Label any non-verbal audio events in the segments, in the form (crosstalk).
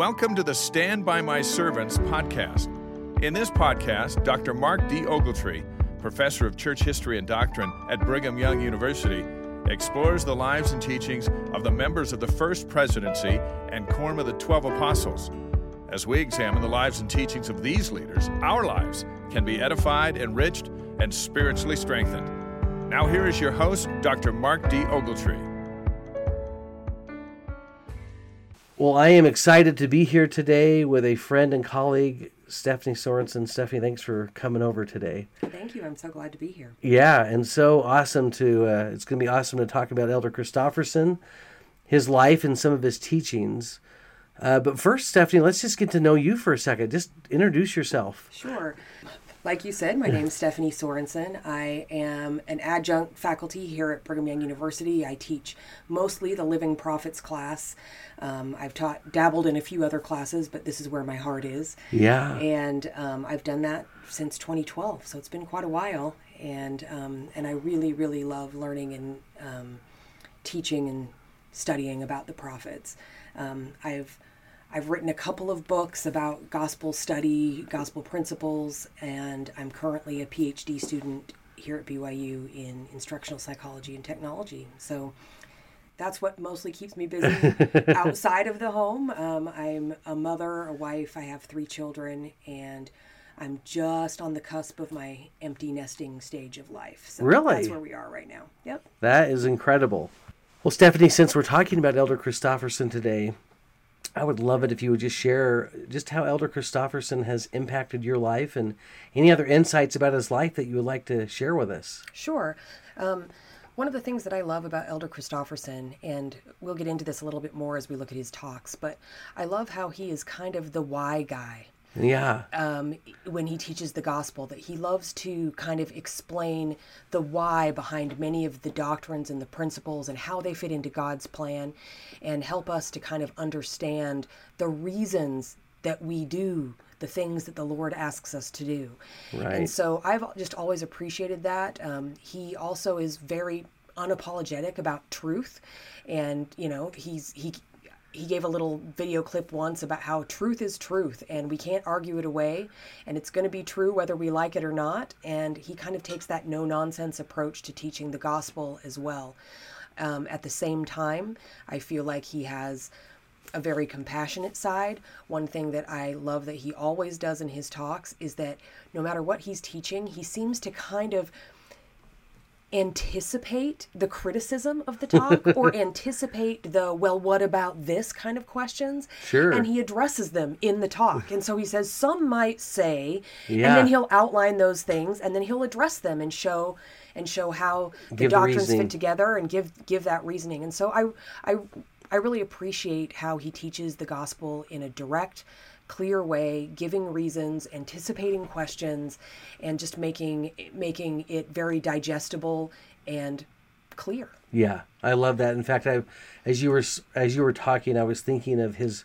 Welcome to the Stand By My Servants podcast. In this podcast, Dr. Mark D. Ogletree, professor of church history and doctrine at Brigham Young University, explores the lives and teachings of the members of the First Presidency and Quorum of the Twelve Apostles. As we examine the lives and teachings of these leaders, our lives can be edified, enriched, and spiritually strengthened. Now, here is your host, Dr. Mark D. Ogletree. Well, I am excited to be here today with a friend and colleague, Stephanie Sorensen. Stephanie, thanks for coming over today. Thank you. I'm so glad to be here. Yeah, and so awesome to, uh, it's going to be awesome to talk about Elder Christofferson, his life, and some of his teachings. Uh, but first, Stephanie, let's just get to know you for a second. Just introduce yourself. Sure. Like you said, my name is Stephanie Sorensen. I am an adjunct faculty here at Brigham Young University. I teach mostly the Living Prophets class. Um, I've taught, dabbled in a few other classes, but this is where my heart is. Yeah. And um, I've done that since 2012, so it's been quite a while. And um, and I really, really love learning and um, teaching and studying about the prophets. Um, I've I've written a couple of books about gospel study, gospel principles, and I'm currently a PhD student here at BYU in instructional psychology and technology. So that's what mostly keeps me busy (laughs) outside of the home. Um, I'm a mother, a wife, I have three children, and I'm just on the cusp of my empty nesting stage of life. So Really? That's where we are right now. Yep. That is incredible. Well, Stephanie, since we're talking about Elder Christofferson today, I would love it if you would just share just how Elder Christofferson has impacted your life and any other insights about his life that you would like to share with us. Sure. Um, one of the things that I love about Elder Christofferson, and we'll get into this a little bit more as we look at his talks, but I love how he is kind of the why guy Yeah. um, when he teaches the gospel, that he loves to kind of explain the why behind many of the doctrines and the principles and how they fit into God's plan and help us to kind of understand the reasons that we do the things that the Lord asks us to do. Right. And so I've just always appreciated that. Um, he also is very unapologetic about truth. And, you know, he's, he, he gave a little video clip once about how truth is truth and we can't argue it away and it's going to be true whether we like it or not and he kind of takes that no nonsense approach to teaching the gospel as well. Um, at the same time i feel like he has a very compassionate side. One thing that i love that he always does in his talks is that no matter what he's teaching he seems to kind of anticipate the criticism of the talk or (laughs) anticipate the well what about this kind of questions Sure. and he addresses them in the talk and so he says some might say Yeah. and then he'll outline those things and then he'll address them and show and show how the Give doctrines reasoning. fit together and give give that reasoning and so i i i really appreciate how he teaches the gospel in a direct clear way giving reasons anticipating questions and just making making it very digestible and clear Yeah, I love that. In fact, I, as you were as you were talking, I was thinking of his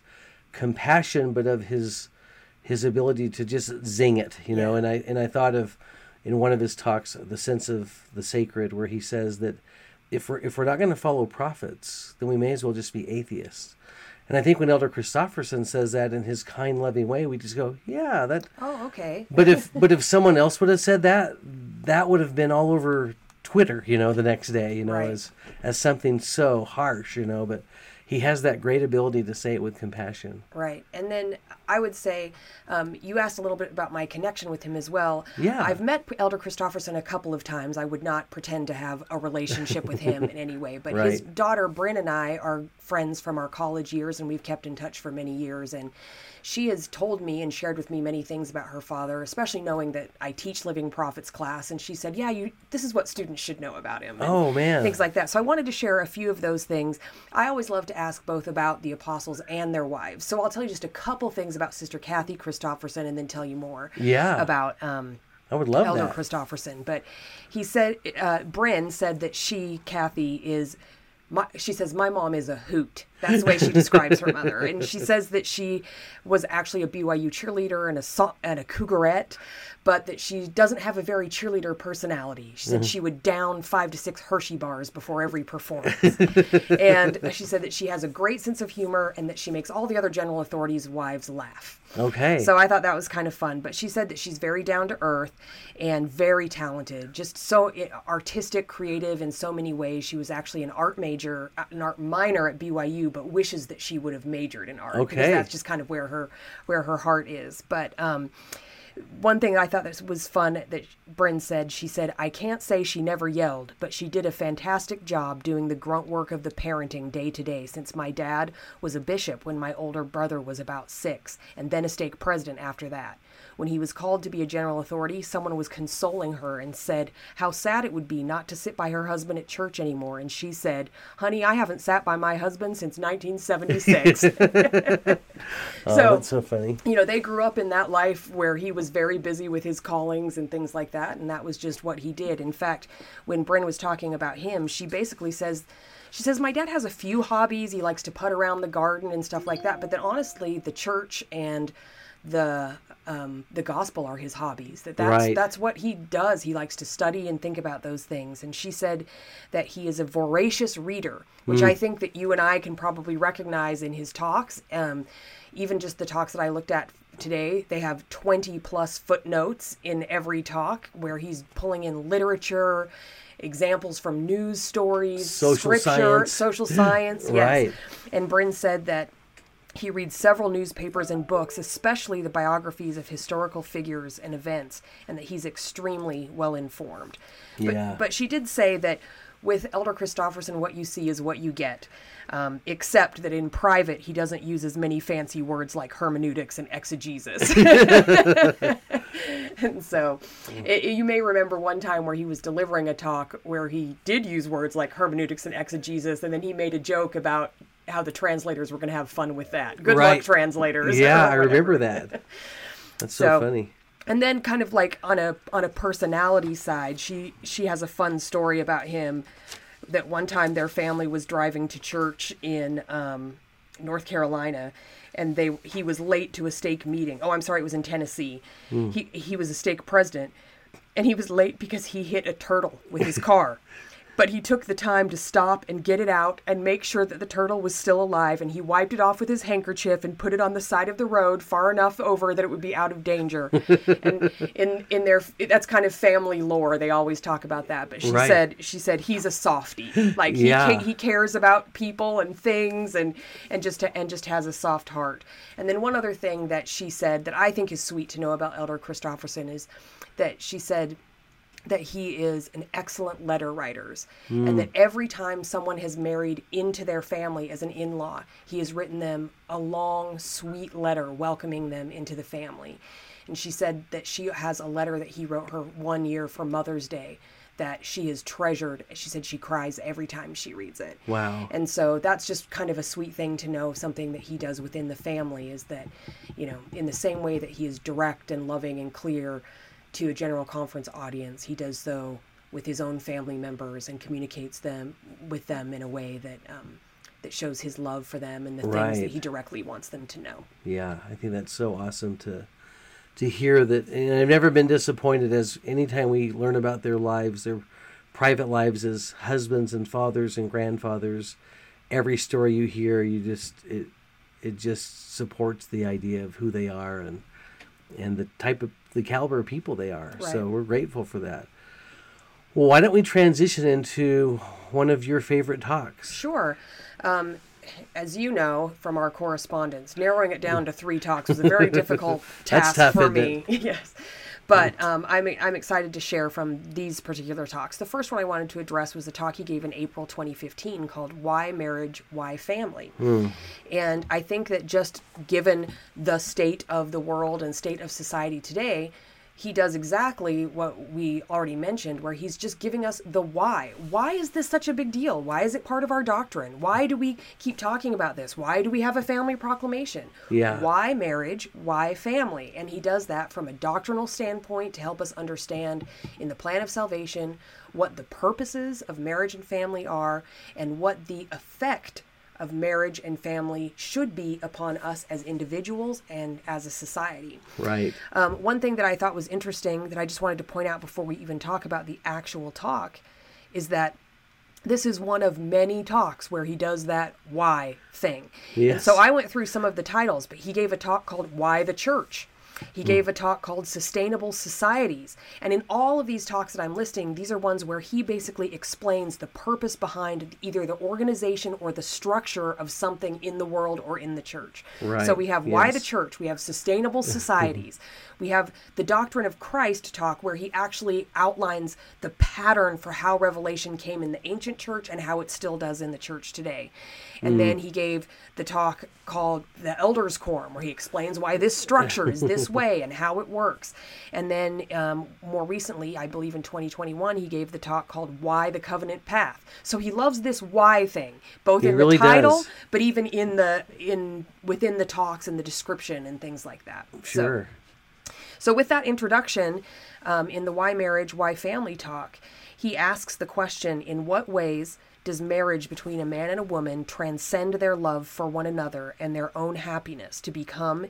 compassion, but of his his ability to just zing it, you know. And I and I thought of in one of his talks, the sense of the sacred, where he says that if we're if we're not going to follow prophets, then we may as well just be atheists. And I think when Elder Christofferson says that in his kind, loving way, we just go, "Yeah, that oh okay but if (laughs) but if someone else would have said that, that would have been all over Twitter, you know, the next day, you know, Right. as as something so harsh, you know. But he has that great ability to say it with compassion. Right. And then I would say, um, you asked a little bit about my connection with him as well. Yeah. I've met Elder Christofferson a couple of times. I would not pretend to have a relationship with him (laughs) in any way, but his daughter, Bryn, and I are friends from our college years, and we've kept in touch for many years. And she has told me and shared with me many things about her father, especially knowing that I teach Living Prophets class. And she said, Yeah, you, this is what students should know about him. and Oh, man. Things like that. So I wanted to share a few of those things. I always love to ask both about the apostles and their wives. So I'll tell you just a couple things about Sister Kathy Christofferson and then tell you more Yeah. about um, I would love Elder that. Christofferson. But he said, uh, Bryn said that she, Kathy, is. My, she says my mom is a hoot. That's the way she describes her mother. And she says that she was actually a BYU cheerleader and a and a cougarette, but that she doesn't have a very cheerleader personality. She said she would down five to six Hershey bars before every performance. (laughs) and she said that she has a great sense of humor and that she makes all the other general authorities' wives laugh. Okay. So I thought that was kind of fun. But she said that she's very down to earth and very talented, just so artistic, creative in so many ways. She was actually an art major, uh, an art minor at BYU, but wishes that she would have majored in art because that's just kind of where her where her heart is. But um, one thing I thought that was fun that Bryn said, she said, I can't say she never yelled, but she did a fantastic job doing the grunt work of the parenting day to day since my dad was a bishop when my older brother was about six, and then a stake president after that. When he was called to be a general authority, someone was consoling her and said how sad it would be not to sit by her husband at church anymore. And she said, Honey, I haven't sat by my husband since 1976. (laughs) oh, (laughs) so- that's so funny. you know, they grew up in that life where he was very busy with his callings and things like that, and that was just what he did. In fact, when Bryn was talking about him, she basically says, she says, My dad has a few hobbies. He likes to putt around the garden and stuff like that, but then honestly, the church and the um, the gospel are his hobbies. That that's Right. that's what he does. He likes to study and think about those things. And she said that he is a voracious reader, which I think that you and I can probably recognize in his talks. Um, even just the talks that I looked at today, they have 20 plus footnotes in every talk where he's pulling in literature, examples from news stories, Social scripture, science. social (gasps) science. yes. Right. And Bryn said that he reads several newspapers and books, especially the biographies of historical figures and events, and that he's extremely well informed. But, but she did say that with Elder Christofferson, what you see is what you get, um, except that in private, he doesn't use as many fancy words like hermeneutics and exegesis. (laughs) and so it, you may remember one time where he was delivering a talk where he did use words like hermeneutics and exegesis, and then he made a joke about how the translators were going to have fun with that. Good Right. luck, translators. Yeah, I (laughs) remember that. That's so, So- funny. And then kind of like on a on a personality side, she she has a fun story about him that one time their family was driving to church in um, North Carolina and they he was late to a stake meeting. Oh, I'm sorry, it was in Tennessee. He he was a stake president and he was late because he hit a turtle with his car. (laughs) But he took the time to stop and get it out and make sure that the turtle was still alive. And he wiped it off with his handkerchief and put it on the side of the road far enough over that it would be out of danger. (laughs) and in in their that's kind of family lore. They always talk about that. But she Right. said she said he's a softie. Like he Yeah. he cares about people and things and and just and just has a soft heart. And then one other thing that she said that I think is sweet to know about Elder Christofferson is that she said that he is an excellent letter writers and hmm. that every time someone has married into their family as an in-law he has written them a long sweet letter welcoming them into the family. And she said that she has a letter that he wrote her one year for mother's day that she has treasured. She said she cries every time she reads it. Wow. and so that's just kind of a sweet thing to know something that he does within the family is that, you know, in the same way that he is direct and loving and clear to a general conference audience, he does so with his own family members and communicates them with them in a way that um, that shows his love for them and the things that he directly wants them to know. Yeah, I think that's so awesome to to hear that. And I've never been disappointed as anytime we learn about their lives, their private lives as husbands and fathers and grandfathers. Every story you hear, you just it it just supports the idea of who they are and and the type of the caliber of people they are. So we're grateful for that. Well, why don't we transition into one of your favorite talks? Sure. Um, as you know from our correspondence, narrowing it down to three talks was a very (laughs) difficult That's task tough, for me. (laughs) yes. But um, I'm, I'm excited to share from these particular talks. The first one I wanted to address was the talk he gave in April 2015 called Why Marriage, Why Family. And I think that just given the state of the world and state of society today, he does exactly what we already mentioned, where he's just giving us the why. Why is this such a big deal? Why is it part of our doctrine? Why do we keep talking about this? Why do we have a family proclamation? Yeah. Why marriage? Why family? And he does that from a doctrinal standpoint to help us understand in the plan of salvation what the purposes of marriage and family are and what the effect of marriage and family should be upon us as individuals and as a society. Right. Um, one thing that I thought was interesting that I just wanted to point out before we even talk about the actual talk is that this is one of many talks where he does that why thing. And Yes. so I went through some of the titles, but he gave a talk called Why the Church. He gave hmm. a talk called Sustainable Societies. And in all of these talks that I'm listing, these are ones where he basically explains the purpose behind either the organization or the structure of something in the world or in the church. Right, So we have Why the. Church, we have Sustainable (laughs) Societies, we have the Doctrine of Christ talk where he actually outlines the pattern for how revelation came in the ancient church and how it still does in the church today. And hmm. then he gave the talk called the Elders Quorum, where he explains why this structure is this way and how it works. And then um, more recently, I believe in 2021, he gave the talk called Why the Covenant Path. So he loves this why thing, both He in really the title, does. but even in the in within the talks and the description and things like that. So- Sure. so, with that introduction um, in the Why Marriage, Why Family talk, he asks the question In what ways does marriage between a man and a woman transcend their love for one another and their own happiness to become,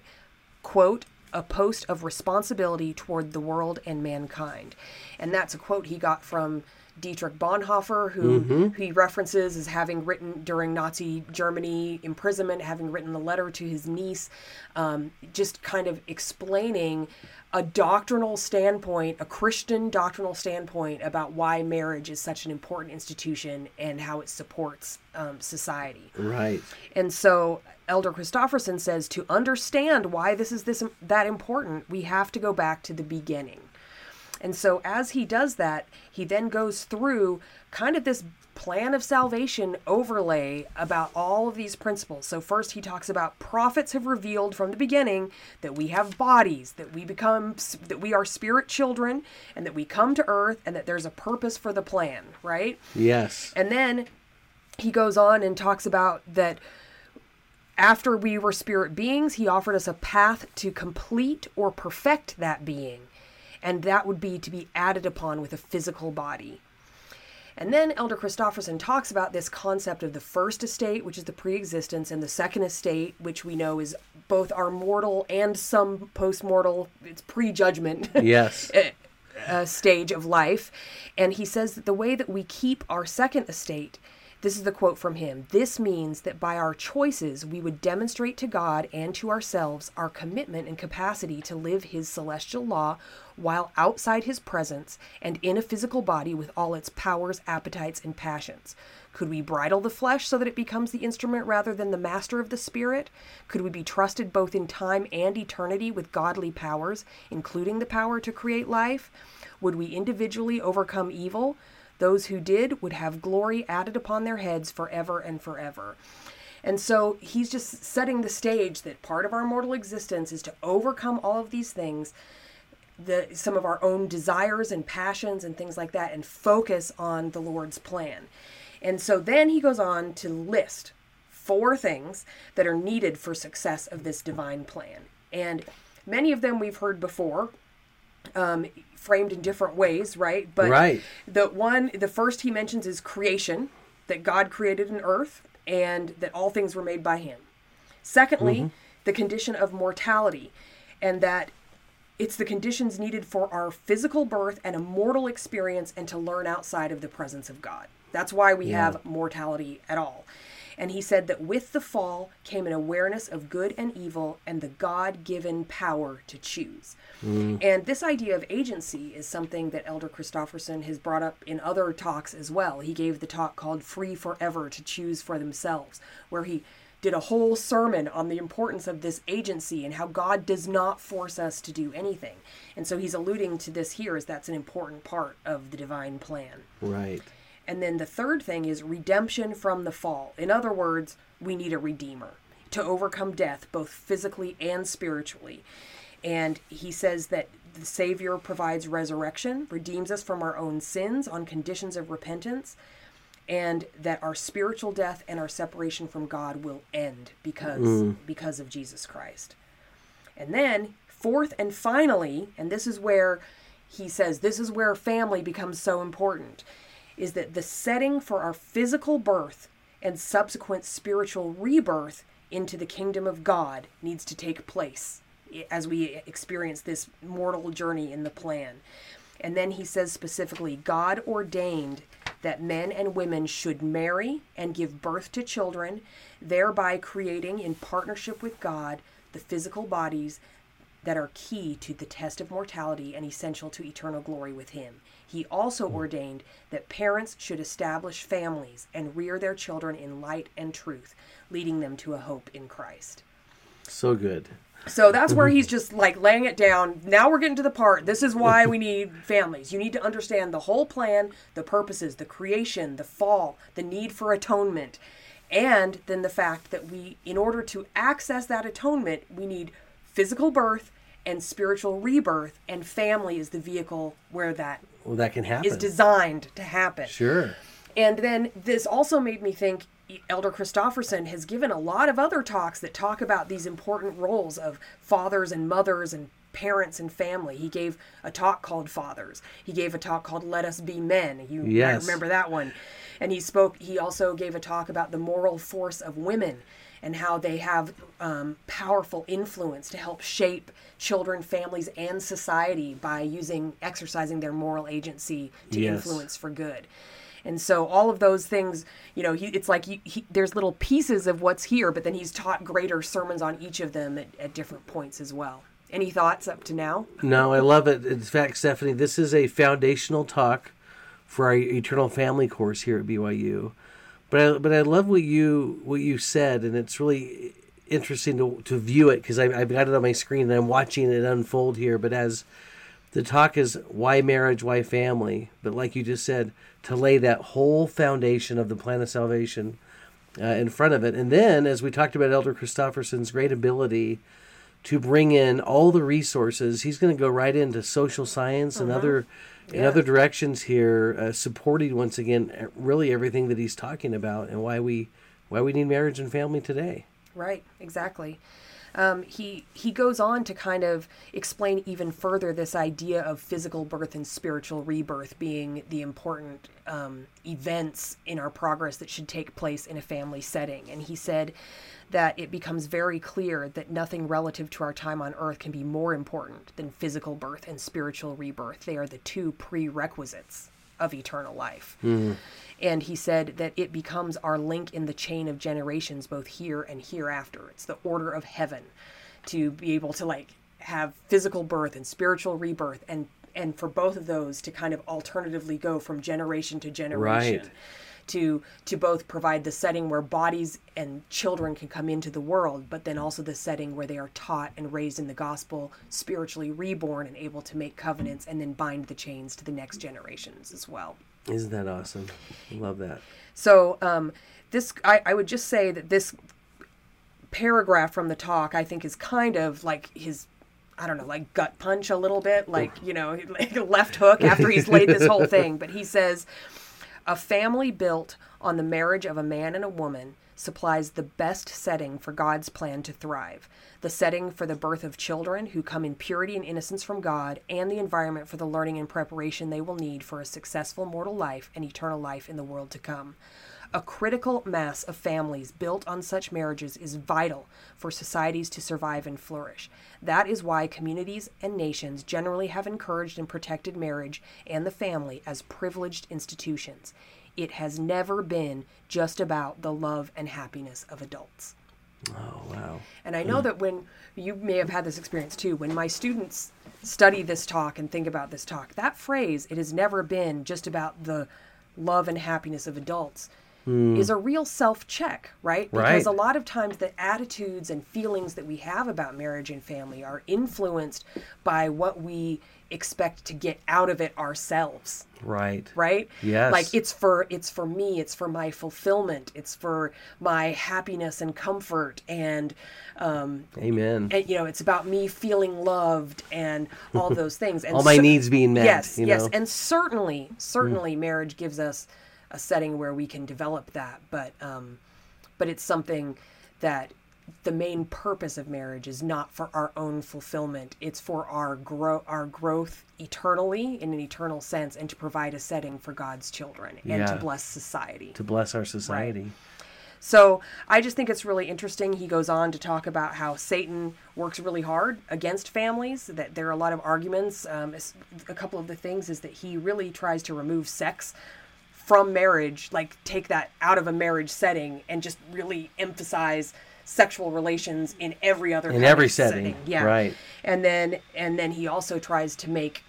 quote, a post of responsibility toward the world and mankind? And that's a quote he got from Dietrich Bonhoeffer, who, who he references as having written during Nazi Germany imprisonment, having written the letter to his niece, um, just kind of explaining a doctrinal standpoint, a Christian doctrinal standpoint about why marriage is such an important institution and how it supports um, society. Right. And so Elder Christofferson says to understand why this is this that important, we have to go back to the beginning. And so as he does that, he then goes through kind of this plan of salvation overlay about all of these principles. So first he talks about prophets have revealed from the beginning that we have bodies, that we become that we are spirit children and that we come to earth and that there's a purpose for the plan, right? Yes. And then he goes on and talks about that after we were spirit beings, he offered us a path to complete or perfect that being. And that would be to be added upon with a physical body. And then Elder Christofferson talks about this concept of the first estate, which is the pre existence, and the second estate, which we know is both our mortal and some post mortal, it's pre judgment. (laughs) Yes. uh, stage of life. And he says that the way that we keep our second estate, this is the quote from him this means that by our choices, we would demonstrate to God and to ourselves our commitment and capacity to live his celestial law while outside his presence and in a physical body with all its powers, appetites, and passions. Could we bridle the flesh so that it becomes the instrument rather than the master of the spirit? Could we be trusted both in time and eternity with godly powers, including the power to create life? Would we individually overcome evil? Those who did would have glory added upon their heads forever and forever. And so he's just setting the stage that part of our mortal existence is to overcome all of these things the some of our own desires and passions and things like that and focus on the Lord's plan. And so then he goes on to list four things that are needed for success of this divine plan. And many of them we've heard before, um, framed in different ways, right? But Right. the one, the first he mentions is creation, that God created an earth and that all things were made by him. Secondly, mm-hmm. the condition of mortality, and that it's the conditions needed for our physical birth and a mortal experience and to learn outside of the presence of God. That's why we have mortality at all. And he said that with the fall came an awareness of good and evil and the God given power to choose. Mm. And this idea of agency is something that Elder Christofferson has brought up in other talks as well. He gave the talk called Free Forever to Choose for Themselves, where he did a whole sermon on the importance of this agency and how God does not force us to do anything. And so he's alluding to this here as that's an important part of the divine plan. Right. And then the third thing is redemption from the fall. In other words, we need a redeemer to overcome death, both physically and spiritually. And he says that the Savior provides resurrection, redeems us from our own sins on conditions of repentance, and that our spiritual death and our separation from God will end because mm. because of Jesus Christ. And then, fourth and finally, and this is where he says this is where family becomes so important, is that the setting for our physical birth and subsequent spiritual rebirth into the kingdom of God needs to take place as we experience this mortal journey in the plan. And then he says specifically God ordained that men and women should marry and give birth to children, thereby creating, in partnership with God, the physical bodies that are key to the test of mortality and essential to eternal glory with Him. He also ordained that parents should establish families and rear their children in light and truth, leading them to a hope in Christ. So good. So that's where he's just like laying it down. Now we're getting to the part. This is why we need families. You need to understand the whole plan, the purposes, the creation, the fall, the need for atonement, and then the fact that we, in order to access that atonement, we need physical birth and spiritual rebirth, and family is the vehicle where that Well, that can happen. is designed to happen. Sure. And then this also made me think Elder Christofferson has given a lot of other talks that talk about these important roles of fathers and mothers and parents and family. He gave a talk called Fathers. He gave a talk called Let Us Be Men. You might Yes. remember that one. And he spoke, he also gave a talk about the moral force of women and how they have um, powerful influence to help shape children, families, and society by using, exercising their moral agency to Yes. influence for good. And so all of those things, you know, he, it's like he, he, there's little pieces of what's here, but then he's taught greater sermons on each of them at, at different points as well. Any thoughts up to now? No, I love it. In fact, Stephanie, this is a foundational talk for our Eternal Family course here at BYU. But I, but I love what you what you said, and it's really interesting to, to view it because I've got it on my screen and I'm watching it unfold here. But as the talk is why marriage, why family, but like you just said, to lay that whole foundation of the plan of salvation uh, in front of it, and then as we talked about Elder Christofferson's great ability to bring in all the resources. He's going to go right into social science and other in Yeah. other directions here, uh, supporting once again really everything that he's talking about and why we why we need marriage and family today. Right, exactly. Um, he he goes on to kind of explain even further this idea of physical birth and spiritual rebirth being the important um, events in our progress that should take place in a family setting. And he said that it becomes very clear that nothing relative to our time on earth can be more important than physical birth and spiritual rebirth. They are the two prerequisites of eternal life. And he said that it becomes our link in the chain of generations, both here and hereafter. It's the order of heaven to be able to like have physical birth and spiritual rebirth and and for both of those to kind of alternatively go from generation to generation Right. to to both provide the setting where bodies and children can come into the world but then also the setting where they are taught and raised in the gospel spiritually reborn and able to make covenants and then bind the chains to the next generations as well Isn't that awesome? Love that. so um, this, I, I would just say that this paragraph from the talk, I think, is kind of like his, I don't know, like gut punch a little bit, like you know, (laughs) like left hook after he's laid this whole thing. But he says, a family built on the marriage of a man and a woman supplies the best setting for God's plan to thrive. The setting for the birth of children who come in purity and innocence from God, and the environment for the learning and preparation they will need for a successful mortal life and eternal life in the world to come. A critical mass of families built on such marriages is vital for societies to survive and flourish. That is why communities and nations generally have encouraged and protected marriage and the family as privileged institutions. It has never been just about the love and happiness of adults. Oh wow. And I know that when you may have had this experience too, when my students study this talk and think about this talk, that phrase, it has never been just about the love and happiness of adults, hmm. is a real self check, right? Because Right. a lot of times the attitudes and feelings that we have about marriage and family are influenced by what we expect to get out of it ourselves Right. right Yes. like it's for it's for me it's for my fulfillment it's for my happiness and comfort and um Amen. and you know it's about me feeling loved and all (laughs) those things and All my cer- needs being met. yes yes know? and certainly certainly marriage gives us a setting where we can develop that but um but it's something that the main purpose of marriage is not for our own fulfillment it's for our grow our growth eternally in an eternal sense and to provide a setting for God's children and to bless society to bless our society. So I just think it's really interesting. He goes on to talk about how Satan works really hard against families, that there are a lot of arguments. Um, a couple of the things is that he really tries to remove sex from marriage, like take that out of a marriage setting and just really emphasize sexual relations in every other in every setting. setting. Yeah. Right. And then and then he also tries to make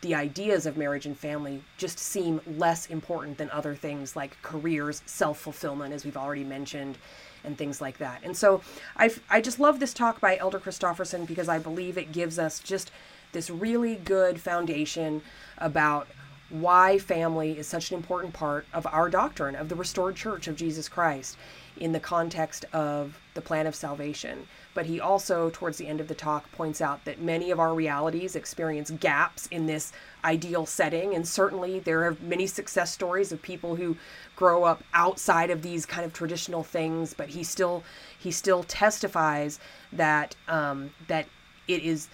the ideas of marriage and family just seem less important than other things like careers, self fulfillment, as we've already mentioned, and things like that. And so I I just love this talk by Elder Christofferson because I believe it gives us just this really good foundation about why family is such an important part of our doctrine of the restored church of Jesus Christ in the context of the plan of salvation. But he also, towards the end of the talk, points out that many of our realities experience gaps in this ideal setting. And certainly there are many success stories of people who grow up outside of these kind of traditional things. But he still he still testifies that um, that it is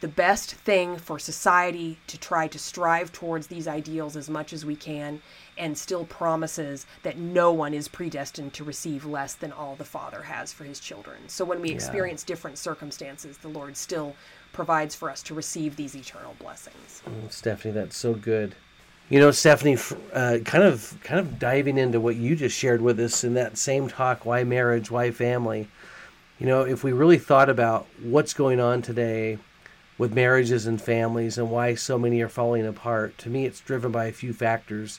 the best thing for society to try to strive towards these ideals as much as we can and still promises that no one is predestined to receive less than all the Father has for his children. So when we yeah. experience different circumstances, the Lord still provides for us to receive these eternal blessings. Oh, Stephanie, that's so good. You know, Stephanie, uh, kind of kind of diving into what you just shared with us in that same talk, why marriage, why family. You know, if we really thought about what's going on today with marriages and families and why so many are falling apart, to me it's driven by a few factors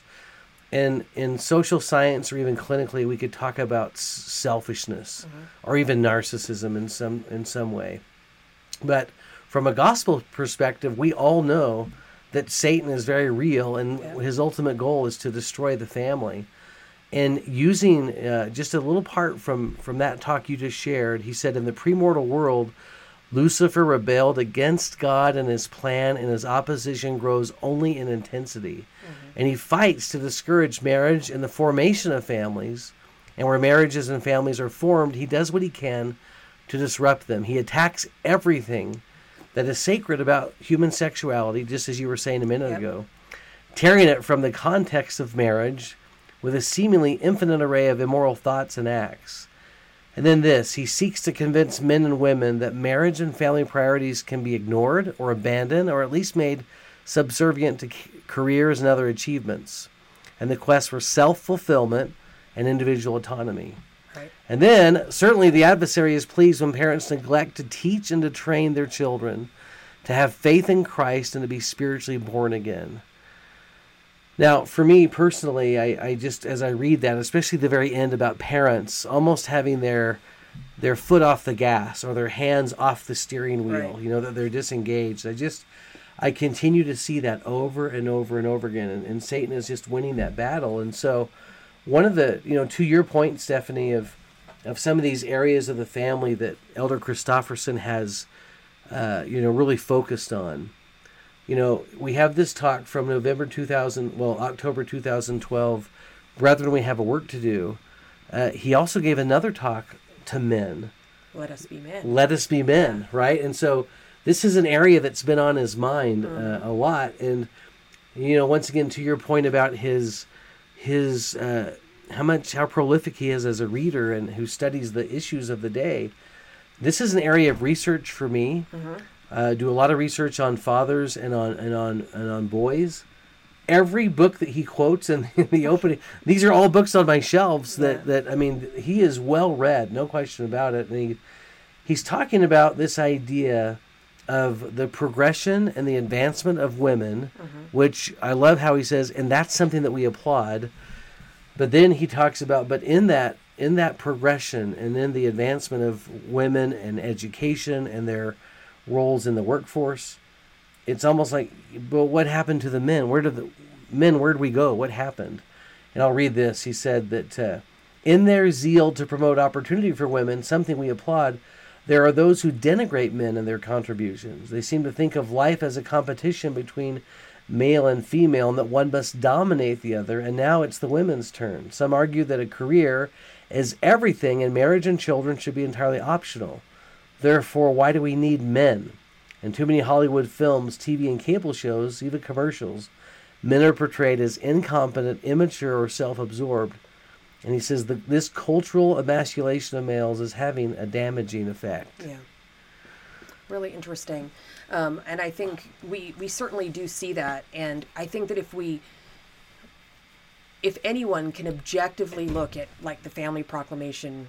and in social science or even clinically we could talk about selfishness mm-hmm. or even narcissism in some in some way but from a gospel perspective we all know that satan is very real and yeah. his ultimate goal is to destroy the family and using uh, just a little part from from that talk you just shared he said in the premortal world Lucifer rebelled against God and his plan, and his opposition grows only in intensity. Mm-hmm. And he fights to discourage marriage and the formation of families. And where marriages and families are formed, he does what he can to disrupt them. He attacks everything that is sacred about human sexuality, just as you were saying a minute yep. ago, tearing it from the context of marriage with a seemingly infinite array of immoral thoughts and acts. And then this he seeks to convince men and women that marriage and family priorities can be ignored or abandoned or at least made subservient to careers and other achievements, and the quest for self fulfillment and individual autonomy. Right. And then, certainly, the adversary is pleased when parents neglect to teach and to train their children to have faith in Christ and to be spiritually born again. Now, for me personally, I, I just as I read that, especially the very end about parents almost having their their foot off the gas or their hands off the steering wheel, right. you know, that they're disengaged. I just I continue to see that over and over and over again, and, and Satan is just winning that battle. And so, one of the you know, to your point, Stephanie, of of some of these areas of the family that Elder Christofferson has, uh, you know, really focused on you know, we have this talk from November 2000, well, October 2012. Brethren, we have a work to do. Uh, he also gave another talk to men. Let us be men. Let us be men, yeah. right? And so this is an area that's been on his mind uh, mm-hmm. uh, a lot. And you know, once again, to your point about his his uh, how much how prolific he is as a reader and who studies the issues of the day. This is an area of research for me. Mm-hmm uh, do a lot of research on fathers and on and on and on boys. Every book that he quotes in, (laughs) in the opening, these are all books on my shelves. That, yeah. that I mean, he is well read, no question about it. And he, he's talking about this idea of the progression and the advancement of women, mm-hmm. which I love how he says, and that's something that we applaud. But then he talks about, but in that in that progression and in the advancement of women and education and their roles in the workforce, it's almost like, but what happened to the men? Where did the men? Where did we go? What happened? And I'll read this. He said that uh, in their zeal to promote opportunity for women, something we applaud, there are those who denigrate men and their contributions. They seem to think of life as a competition between male and female and that one must dominate the other, and now it's the women's turn. Some argue that a career is everything and marriage and children should be entirely optional. Therefore, why do we need men? In too many Hollywood films, TV, and cable shows, even commercials, men are portrayed as incompetent, immature, or self absorbed. And he says that this cultural emasculation of males is having a damaging effect. Yeah. Really interesting. Um, and I think we, we certainly do see that. And I think that if we, if anyone can objectively look at like the family proclamation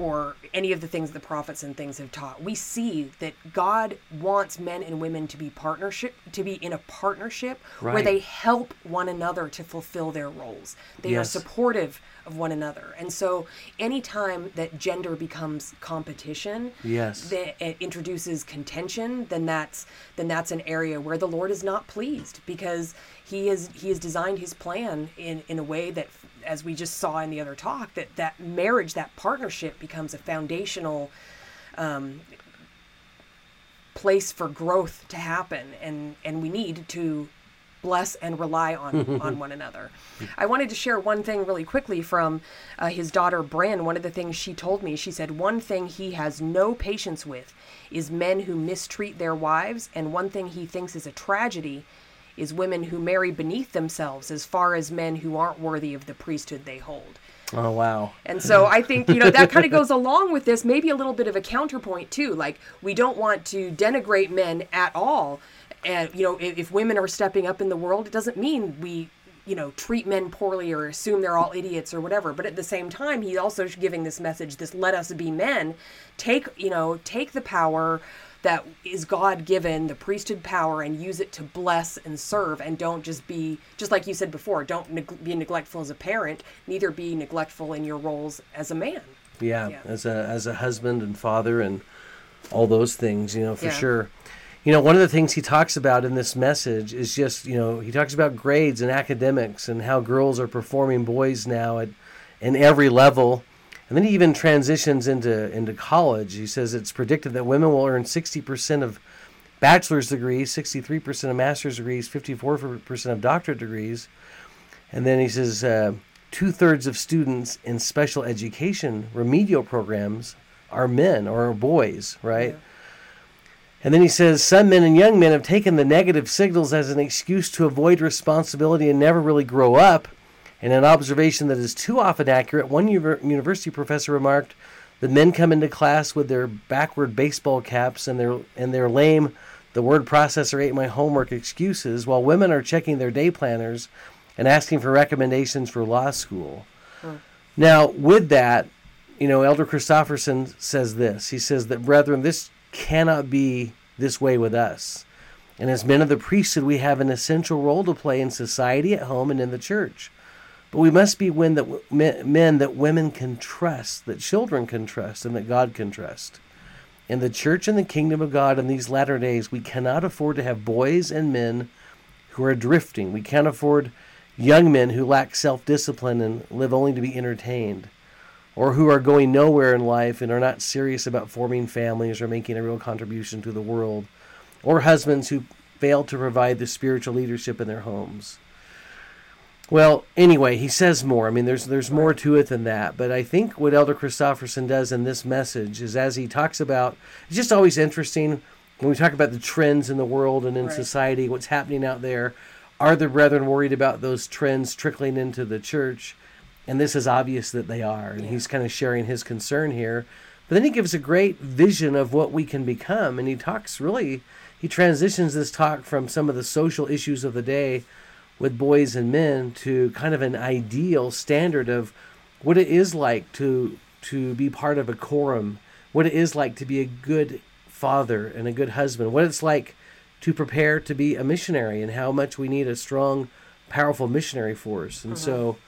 or any of the things the prophets and things have taught. We see that god wants men and women to be partnership to be in a partnership where they help one another to fulfill their roles. They Yes. are supportive of one another and so anytime that gender becomes competition Yes. that it introduces contention then that's then that's an area where the lord is not pleased because he is he has designed his plan in in a way that as we just saw in the other talk that that marriage that partnership becomes a foundational um, place for growth to happen and and we need to bless and rely on on one another. I wanted to share one thing really quickly from uh, his daughter Bryn. One of the things she told me, she said one thing he has no patience with is men who mistreat their wives, and one thing he thinks is a tragedy is women who marry beneath themselves as far as men who aren't worthy of the priesthood they hold. Oh wow. And so I think, you know, that kind of goes along with this, maybe a little bit of a counterpoint too. Like, we don't want to denigrate men at all. And, you know, if, if women are stepping up in the world, it doesn't mean we, you know, treat men poorly or assume they're all idiots or whatever. But at the same time, he's also giving this message, this let us be men. Take, you know, take the power that is God given, the priesthood power, and use it to bless and serve, and don't just be, just like you said before, don't neg- be neglectful as a parent, neither be neglectful in your roles as a man. Yeah, Yeah. as a as a husband and father and all those things, you know, for Yeah. sure. You know, one of the things he talks about in this message is just, you know, he talks about grades and academics and how girls are performing boys now at in every level. And then he even transitions into into college. He says it's predicted that women will earn 60% of bachelor's degrees, 63% of master's degrees, 54% of doctorate degrees. And then he says uh, two thirds of students in special education remedial programs are men or are boys, right? And then he says some men and young men have taken the negative signals as an excuse to avoid responsibility and never really grow up. And an observation that is too often accurate, one university professor remarked the men come into class with their backward baseball caps and their and their lame the word processor ate my homework excuses while women are checking their day planners and asking for recommendations for law school. Now, with that, you know, Elder Christofferson says this. He says that, brethren, this cannot be this way with us. And as men of the priesthood, we have an essential role to play in society, at home, and in the church. But we must be men that, men men that women can trust, that children can trust, and that God can trust. In the church and the kingdom of God in these latter days, we cannot afford to have boys and men who are drifting. We can't afford young men who lack self discipline and live only to be entertained, or who are going nowhere in life and are not serious about forming families or making a real contribution to the world, or husbands who fail to provide the spiritual leadership in their homes. Well, anyway, he says more. I mean, there's there's more to it than that. But I think what Elder Christofferson does in this message is as he talks about, it's just always interesting when we talk about the trends in the world and in Right. society, what's happening out there. Are the brethren worried about those trends trickling into the church? And this is obvious that they are. And he's kind of sharing his concern here. But then he gives a great vision of what we can become. And he talks really, he transitions this talk from some of the social issues of the day with boys and men to kind of an ideal standard of what it is like to to be part of a quorum, what it is like to be a good father and a good husband, what it's like to prepare to be a missionary and how much we need a strong, powerful missionary force. And so uh-huh.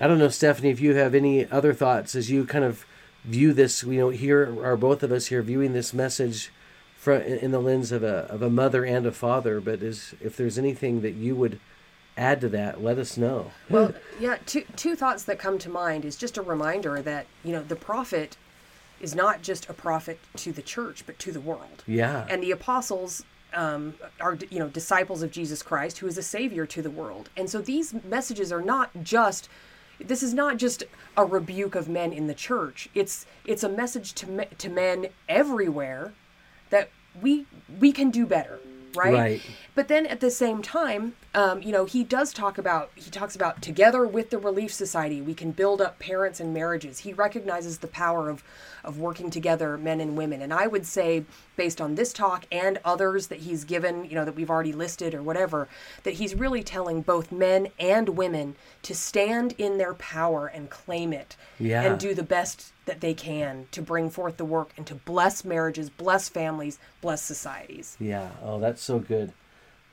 I don't know, Stephanie, if you have any other thoughts as you kind of view this, you know, here are both of us here viewing this message from in the lens of a of a mother and a father, but is if there's anything that you would add to that, let us know. Well, yeah, two two thoughts that come to mind is just a reminder that, you know, the prophet is not just a prophet to the church, but to the world. Yeah. And the apostles um, are, you know, disciples of Jesus Christ, who is a savior to the world. And so these messages are not just. This is not just a rebuke of men in the church. It's it's a message to me, to men everywhere that we we can do better. right? Right. But then at the same time, um, you know, he does talk about he talks about together with the Relief Society, we can build up parents and marriages. He recognizes the power of of working together, men and women. And I would say, based on this talk and others that he's given, you know, that we've already listed or whatever, that he's really telling both men and women to stand in their power and claim it Yeah. and do the best that they can to bring forth the work and to bless marriages, bless families, bless societies. Yeah. Oh, that's so good.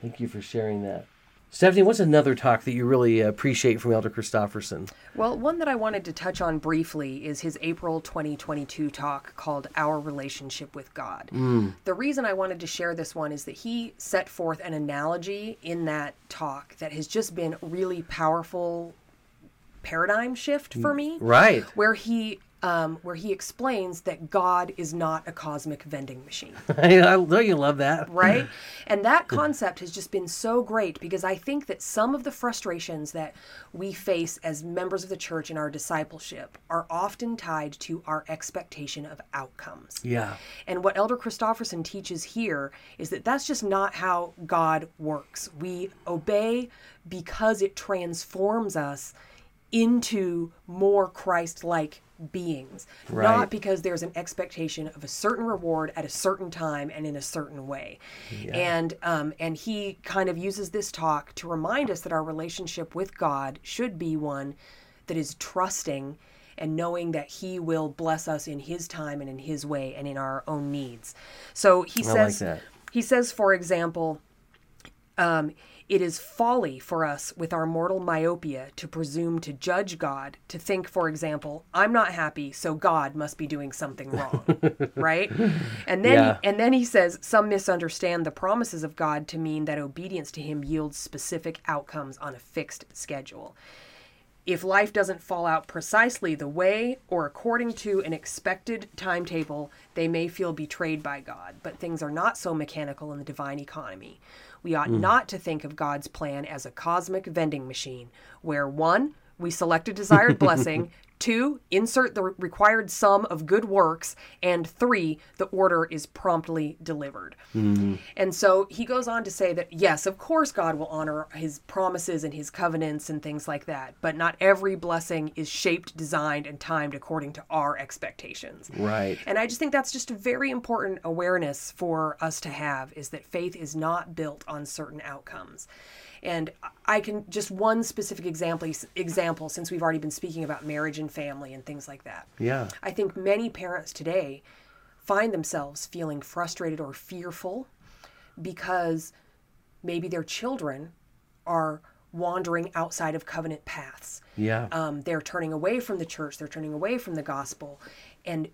Thank you for sharing that. Stephanie, what's another talk that you really appreciate from Elder Christofferson? Well, one that I wanted to touch on briefly is his April 2022 talk called Our Relationship with God. Hmm. The reason I wanted to share this one is that he set forth an analogy in that talk that has just been really powerful paradigm shift for mm, me. Right. Where he um, where he explains that God is not a cosmic vending machine (laughs) I know you love that. right? (laughs) And that concept has just been so great because I think that some of the frustrations that we face as members of the church in our discipleship are often tied to our expectation of outcomes. Yeah. And what Elder Christofferson teaches here is that that's just not how God works. We obey because it transforms us into more Christ like beings, Right. not because there's an expectation of a certain reward at a certain time and in a certain way. And um, and he kind of uses this talk to remind us that our relationship with God should be one that is trusting and knowing that he will bless us in his time and in his way and in our own needs. So he like says that. he says for example um, it is folly for us with our mortal myopia to presume to judge God, to think, for example, I'm not happy, so God must be doing something wrong, (laughs) right? And then, Yeah. and then he says some misunderstand the promises of God to mean that obedience to Him yields specific outcomes on a fixed schedule. If life doesn't fall out precisely the way or according to an expected timetable, they may feel betrayed by God. But things are not so mechanical in the divine economy. We ought mm-hmm. not to think of God's plan as a cosmic vending machine where one, we select a desired (laughs) blessing, two, insert the required sum of good works, and three, the order is promptly delivered. Mm-hmm. And so he goes on to say that, yes, of course, God will honor his promises and his covenants and things like that, but not every blessing is shaped, designed, and timed according to our expectations. Right. And I just think that's just a very important awareness for us to have is that faith is not built on certain outcomes. And I can just one specific example example since we've already been speaking about marriage and family and things like that. Yeah. I think many parents today find themselves feeling frustrated or fearful because maybe their children are wandering outside of covenant paths. Yeah. Um, they're turning away from the church, they're turning away from the gospel. And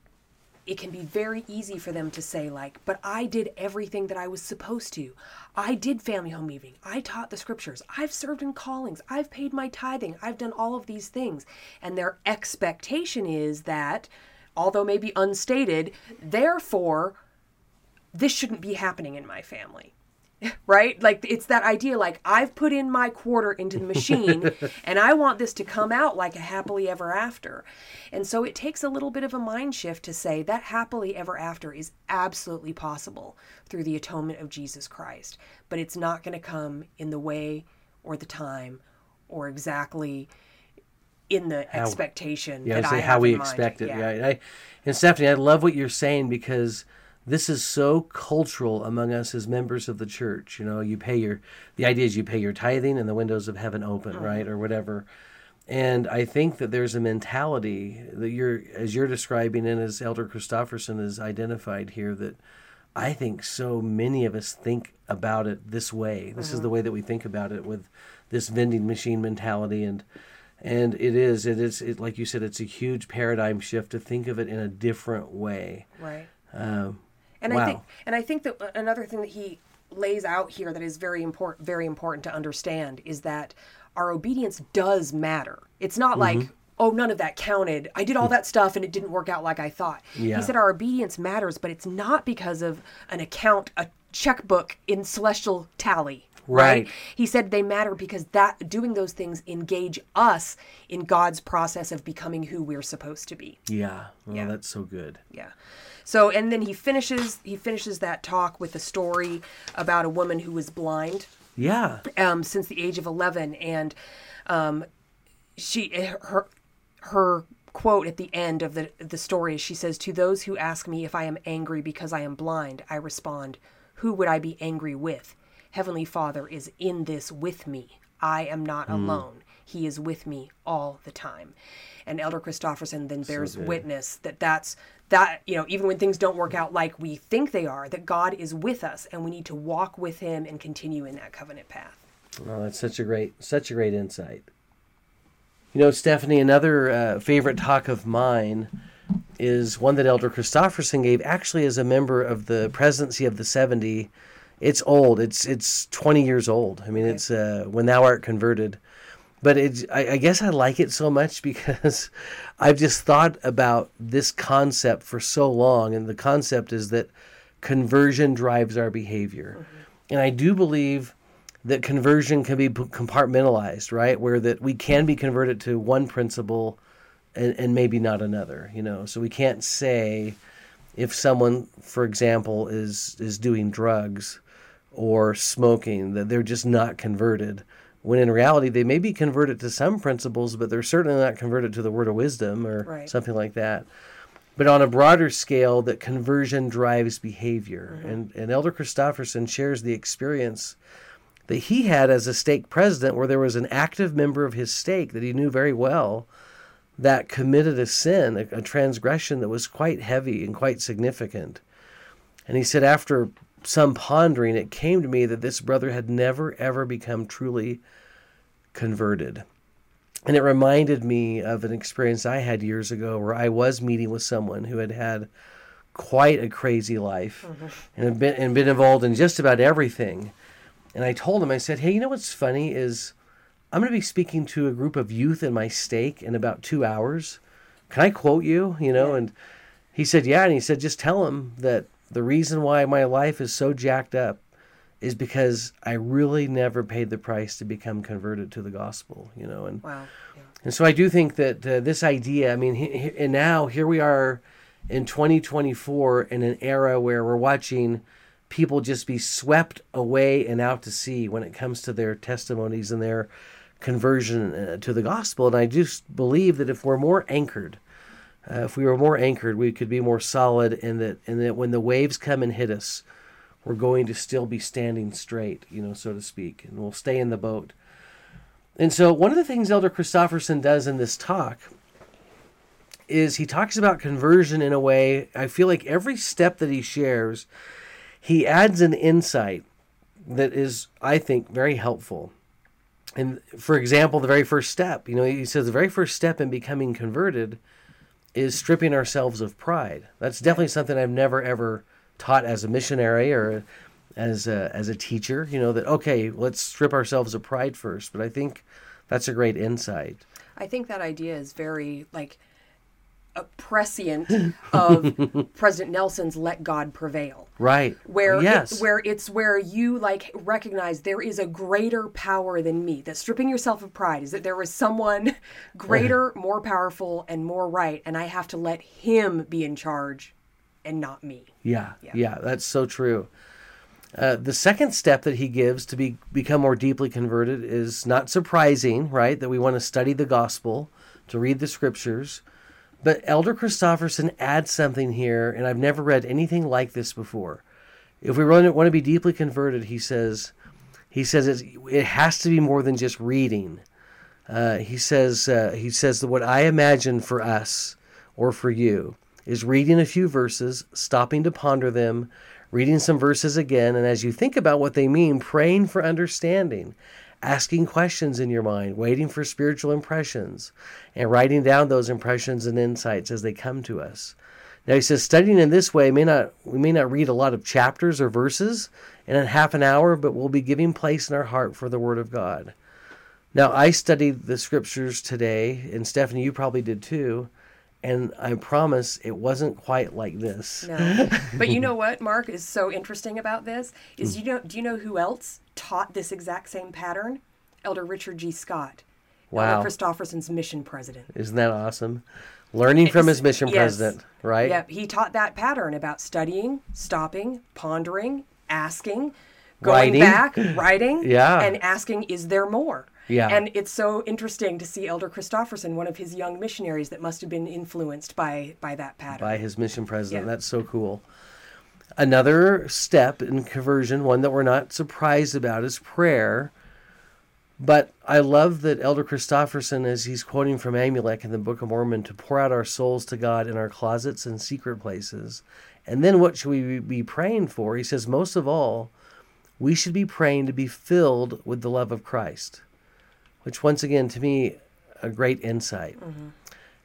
it can be very easy for them to say, like, but I did everything that I was supposed to. I did family home evening. I taught the scriptures. I've served in callings. I've paid my tithing. I've done all of these things. And their expectation is that, although maybe unstated, therefore, this shouldn't be happening in my family right like it's that idea like i've put in my quarter into the machine (laughs) and i want this to come out like a happily ever after and so it takes a little bit of a mind shift to say that happily ever after is absolutely possible through the atonement of jesus christ but it's not going to come in the way or the time or exactly in the expectation Yeah, that I say I how we mind. expect it. Yeah. Yeah. I, and Stephanie, I love what you're saying because this is so cultural among us as members of the church. You know, you pay your the idea is you pay your tithing and the windows of heaven open, Mm-hmm. right, or whatever. And I think that there's a mentality that you're, as you're describing, and as Elder Christofferson has identified here, that I think so many of us think about it this way. This is the way that we think about it with this vending machine mentality, and and it is, it is, it, like you said, it's a huge paradigm shift to think of it in a different way. right Um, And Wow. I think and I think that another thing that he lays out here that is very important very important to understand is that our obedience does matter. It's not Mm-hmm. like oh none of that counted. I did all that stuff and it didn't work out like I thought. Yeah. He said our obedience matters, but it's not because of an account, a checkbook in celestial tally. Right. He said they matter because that doing those things engage us in God's process of becoming who we're supposed to be. yeah, well, Yeah. that's so good. Yeah. So and then he finishes he finishes that talk with a story about a woman who was blind Yeah. um, since the age of 11 and um, she her her quote at the end of the the story she says to those who ask me if I am angry because I am blind I respond who would I be angry with? Heavenly father is in this with me. I am not alone. He is with me all the time and elder christofferson then bears witness that that's that you know even when things don't work out like we think they are that god is with us and we need to walk with him and continue in that covenant path Oh, that's such a great, such a great insight. You know, Stephanie, another uh, favorite talk of mine is one that Elder Christofferson gave, actually as a member of the presidency of the seventy. It's old. It's it's twenty years old. I mean, it's uh, when thou art converted. But it's, I, I guess I like it so much (laughs) because I've just thought about this concept for so long, and the concept is that conversion drives our behavior, mm-hmm. and I do believe that conversion can be compartmentalized, right? Where that we can be converted to one principle and, and maybe not another, you know. So we can't say if someone, for example, is is doing drugs or smoking that they're just not converted. When in reality, they may be converted to some principles, but they're certainly not converted to the word of wisdom or Right. something like that. But on a broader scale, that conversion drives behavior. Mm-hmm. And, and Elder Christofferson shares the experience that he had as a stake president, where there was an active member of his stake that he knew very well that committed a sin, a, a transgression that was quite heavy and quite significant. And he said, after some pondering, it came to me that this brother had never, ever become truly converted. And it reminded me of an experience I had years ago where I was meeting with someone who had had quite a crazy life mm-hmm. and had been, and been involved in just about everything. And I told him, I said, hey, you know what's funny is I'm going to be speaking to a group of youth in my stake in about two hours. Can I quote you? You know, and he said, yeah. And he said, just tell them that the reason why my life is so jacked up is because I really never paid the price to become converted to the gospel, you know, and wow yeah. and so I do think that uh, this idea, I mean, he, he- and now here we are in 2024 in an era where we're watching people just be swept away and out to sea when it comes to their testimonies and their conversion uh, to the gospel. And I just believe that if we're more anchored, uh, if we were more anchored, we could be more solid, and that and that when the waves come and hit us, we're going to still be standing straight, you know, so to speak, and we'll stay in the boat. And so, one of the things Elder Christofferson does in this talk is he talks about conversion in a way. I feel like every step that he shares, he adds an insight that is, I think, very helpful. And for example, the very first step, you know, he says the very first step in becoming converted is stripping ourselves of pride. That's definitely something I've never ever taught as a missionary or as a, as a teacher. You know that okay, let's strip ourselves of pride first. But I think that's a great insight. I think that idea is very like a prescient of (laughs) President Nelson's "Let God Prevail," Right. where yes. it, where it's where you like recognize there is a greater power than me. That stripping yourself of pride is that there is someone (laughs) greater, (laughs) more powerful, and more right, and I have to let Him be in charge, and not me. Yeah, yeah, that's so true. Uh, the second step that he gives to be become more deeply converted is not surprising, right? That we want to study the gospel, to read the scriptures. But Elder Christofferson adds something here, and I've never read anything like this before. If we want to, want to be deeply converted, he says, he says it's, it has to be more than just reading. Uh, he says uh, he says that what I imagine for us or for you is reading a few verses, stopping to ponder them, reading some verses again, and as you think about what they mean, praying for understanding, asking questions in your mind, waiting for spiritual impressions, and writing down those impressions and insights as they come to us. Now he says studying in this way may not we may not read a lot of chapters or verses in half an hour, but we'll be giving place in our heart for the Word of God. Now I studied the scriptures today, and Stephanie, you probably did too, and I promise it wasn't quite like this. No. but you know what, Mark, is so interesting about this is hmm. you know do you know who else taught this exact same pattern? Elder Richard G. Scott. Wow. Elder Christofferson's mission president. Isn't that awesome? Learning from his mission Yes. president, right? Yep, he taught that pattern about studying, stopping, pondering, asking, going Writing. back, writing, (laughs) Yeah. and asking, is there more? Yeah. And it's so interesting to see Elder Christofferson, one of his young missionaries that must have been influenced by by that pattern. by his mission president. Yeah. That's so cool. Another step in conversion, one that we're not surprised about, is prayer. But I love that Elder Christofferson, as he's quoting from Amulek in the Book of Mormon, to pour out our souls to God in our closets and secret places. And then what should we be praying for? He says, most of all, we should be praying to be filled with the love of Christ, which, once again, to me, a great insight.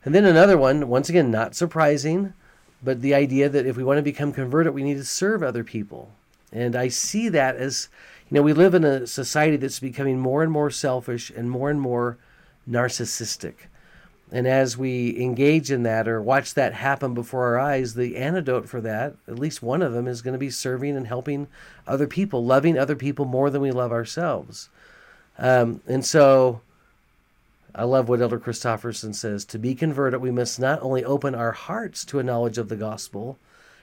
And then another one, once again, not surprising, but the idea that if we want to become converted, we need to serve other people. And I see that as, you know, we live in a society that's becoming more and more selfish and more and more narcissistic. And as we engage in that or watch that happen before our eyes, the antidote for that, at least one of them, is going to be serving and helping other people, loving other people more than we love ourselves. Um, and so I love what Elder Christofferson says. To be converted, we must not only open our hearts to a knowledge of the gospel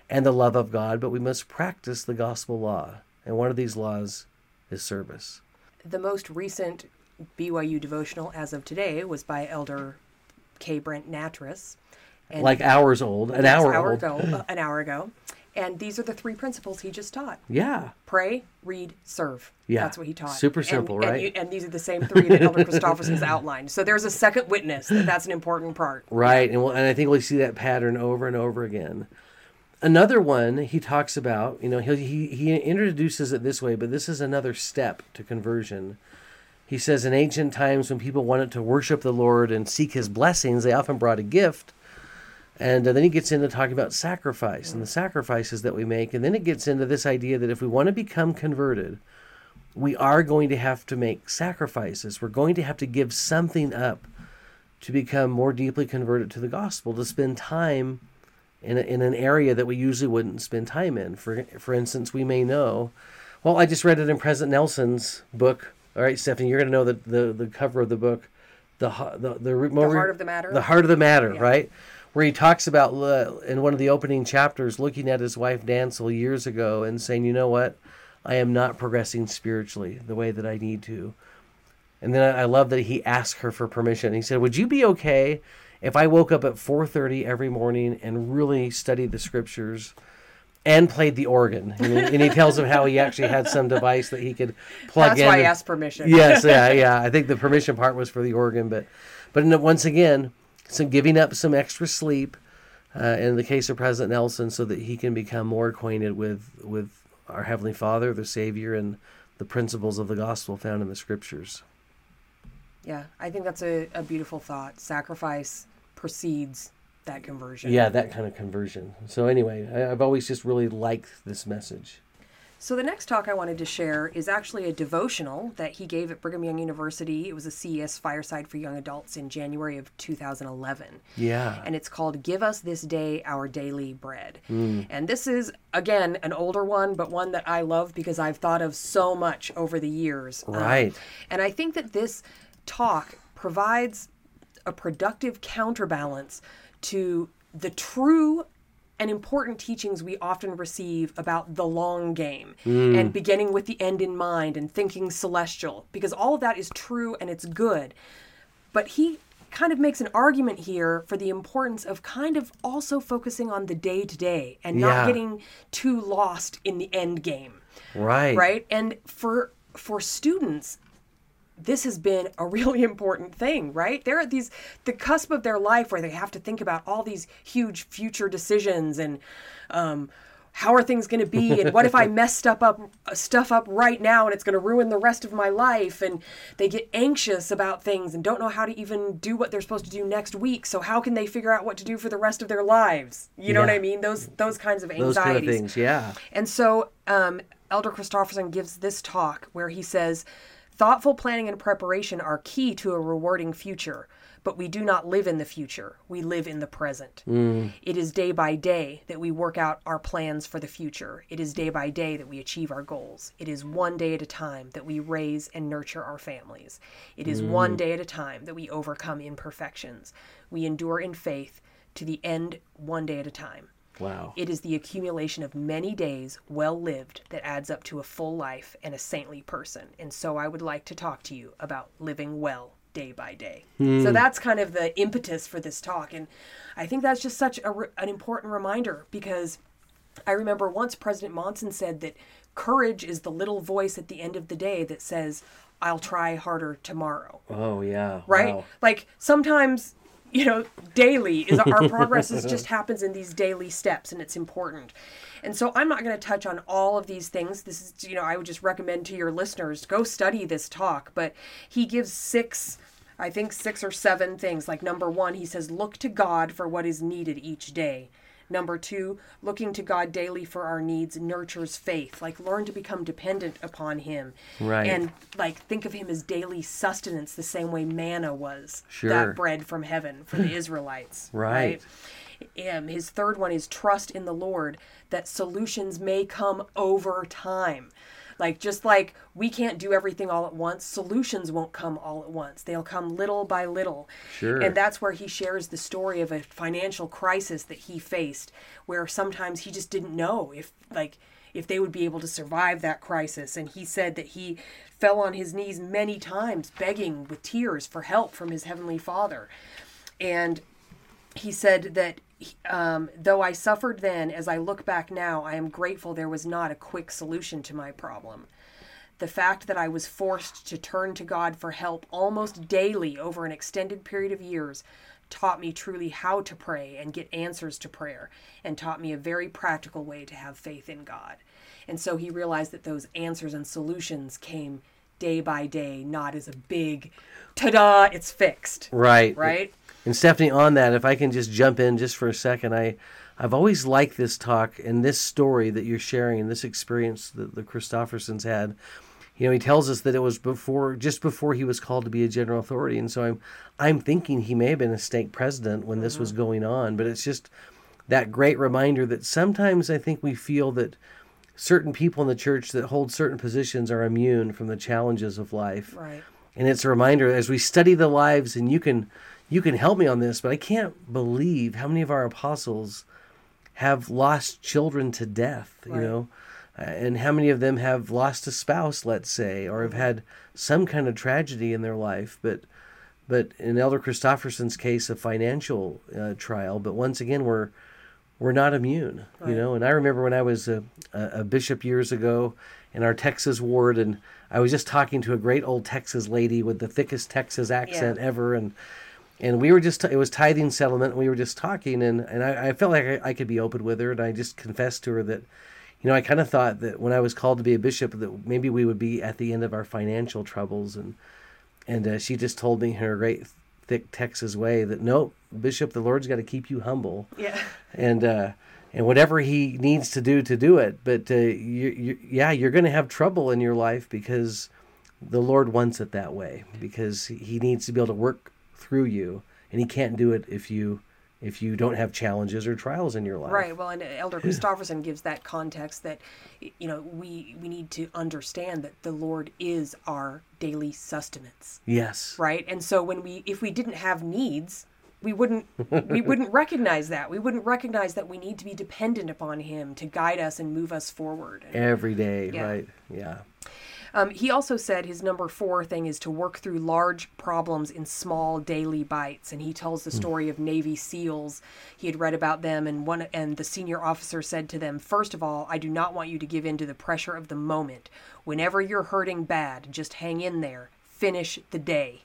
and the love of God, but we must practice the gospel law. And one of these laws is service. the most recent BYU devotional as of today was by Elder K. Brent Nattress. And Like hours old, an hour, hour old. ago, an hour ago. And these are the three principles he just taught. Yeah. Pray, read, serve. Yeah, That's what he taught. super And- simple, and, right? you- And, these are the same three that Elder Christofferson's outlined. So there's a second witness that that's an important part. Right, and, we'll, and I think we see that pattern over and over again. Another one he talks about, you know, he, he, he introduces it this way, but this is another step to conversion. He says in ancient times when people wanted to worship the Lord and seek his blessings, they often brought a gift. And uh, then he gets into talking about sacrifice and the sacrifices that we make. And then it gets into this idea that if we want to become converted, we are going to have to make sacrifices. We're going to have to give something up to become more deeply converted to the gospel, to spend time in, a, in an area that we usually wouldn't spend time in. For, for instance, we may know, well, I just read it in President Nelson's book. All right, Stephanie, you're going to know the, the, the cover of the book, the, the, the, re- more- Heart of the Matter? The Heart of the Matter, Yeah. right? Where he talks about, in one of the opening chapters, looking at his wife Dantzel years ago and saying, you know what? I am not progressing spiritually the way that I need to. And then I love that he asked her for permission. He said, "Would you be okay if I woke up at 4:30 every morning and really studied the scriptures and played the organ?" And he, and he tells him how he actually had some device that he could plug That's in. why I asked permission. yes, yeah, yeah. I think the permission part was for the organ, but but once again, some giving up some extra sleep. Uh, in the case of President Nelson, so that he can become more acquainted with with our Heavenly Father, the Savior, and the principles of the gospel found in the Scriptures. Yeah, I think that's a, a beautiful thought. Sacrifice precedes that conversion. Yeah, that kind of conversion. So anyway, I, I've always just really liked this message. So the next talk I wanted to share is actually a devotional that he gave at Brigham Young University. It was a CES Fireside for Young Adults in January of 2011. Yeah. And it's called Give Us This Day Our Daily Bread. Hmm. And this is, again, an older one, but one that I love because I've thought of so much over the years. Um, Right. and I think that this talk provides a productive counterbalance to the true and important teachings we often receive about the long game hmm. and beginning with the end in mind and thinking celestial, because all of that is true and it's good. But he kind of makes an argument here for the importance of kind of also focusing on the day to day and not getting too lost in the end game Right. right and for for students this has been a really (laughs) important thing right? They're at these the cusp of their life where they have to think about all these huge future decisions and um how are things going to be and what if i (laughs) mess stuff up stuff up right now and it's going to ruin the rest of my life? And they get anxious about things and don't know how to even do what they're supposed to do next week. So how can they figure out what to do for the rest of their lives? You know what i mean? Those those kinds of anxieties Those kind of things. Yeah. and so um, Elder Christofferson gives this talk where he says, Thoughtful planning and preparation are key to a rewarding future, but we do not live in the future. We live in the present. Mm. It is day by day that we work out our plans for the future. It is day by day that we achieve our goals. It is one day at a time that we raise and nurture our families. It is one mm. day at a time that we overcome imperfections. We endure in faith, to the end one day at a time. Wow. It is the accumulation of many days well lived that adds up to a full life and a saintly person. And so I would like to talk to you about living well day by day. So hmm. that's kind of the impetus for this talk. And I think that's just such a, an important reminder because I remember once President Monson said that courage is the little voice at the end of the day that says, I'll try harder tomorrow oh yeah. right Wow. like sometimes you know daily is our progress is (laughs) just happens in these daily steps and it's important. And so i'm not going to touch on all of these things. This is you know i would just recommend to your listeners go study this talk. But he gives six i think six or seven things. Like number one he says look to god for what is needed each day Number two, looking to God daily for our needs nurtures faith. Like learn to become dependent upon Him. Right. And like think of Him as daily sustenance, the same way manna was Sure. that bread from heaven for the (laughs) Israelites. Right. right? Um, his third one is trust in the Lord that solutions may come over time. Like just like we can't do everything all at once, solutions won't come all at once. They'll come little by little. Sure. And that's where he shares the story of a financial crisis that he faced where sometimes he just didn't know if like if they would be able to survive that crisis and he said that he fell on his knees many times begging with tears for help from his heavenly father. And he said that um, though I suffered then, as I look back now, I am grateful there was not a quick solution to my problem. The fact that I was forced to turn to God for help almost daily over an extended period of years taught me truly how to pray and get answers to prayer, and taught me a very practical way to have faith in God. And so he realized that those answers and solutions came day by day, not as a big ta da, it's fixed. Right. Right? And Stephanie, on that, if I can just jump in just for a second, I, I've always liked this talk and this story that you're sharing and this experience that the Christoffersons had. You know, he tells us that it was before, just before he was called to be a general authority, and so I'm, I'm thinking he may have been a stake president when this was mm-hmm. going on. But it's just that great reminder that sometimes I think we feel that certain people in the church that hold certain positions are immune from the challenges of life. Right. and it's a reminder as we study the lives and you can you can help me on this but i can't believe how many of our apostles have lost children to death you know? Uh, and how many of them have lost a spouse let's say or have had some kind of tragedy in their life. But but in elder christofferson's case a financial uh, trial but once again we're we're not immune, you know. And I remember when I was a, a, bishop years ago in our Texas ward, and I was just talking to a great old Texas lady with the thickest Texas accent Yeah. ever, and and we were just it was tithing settlement, and we were just talking, and and I, I felt like I, I could be open with her, and I just confessed to her that. You know, I kind of thought that when I was called to be a bishop, that maybe we would be at the end of our financial troubles, and and uh, she just told me her great thick Texas way that no, bishop, the Lord's got to keep you humble Yeah. and uh, and whatever he needs to do to do it. But uh, you, you, yeah, you're going to have trouble in your life because the Lord wants it that way. Because He needs to be able to work through you, and He can't do it if you if you don't have challenges or trials in your life. Right. Well, and uh, Elder (laughs) Christofferson gives that context that, you know, we we need to understand that the Lord is our daily sustenance, Yes. right? And so when we, if we didn't have needs, we wouldn't we wouldn't (laughs) recognize that. We wouldn't recognize that we need to be dependent upon Him to guide us and move us forward. Every day. Yeah. Right. Yeah. Um, he also said his number four thing is to work through large problems in small daily bites, and he tells the story of Navy SEALs. He had read about them, and one and the senior officer said to them, First of all, I do not want you to give in to the pressure of the moment. Whenever you're hurting bad, just hang in there. Finish the day.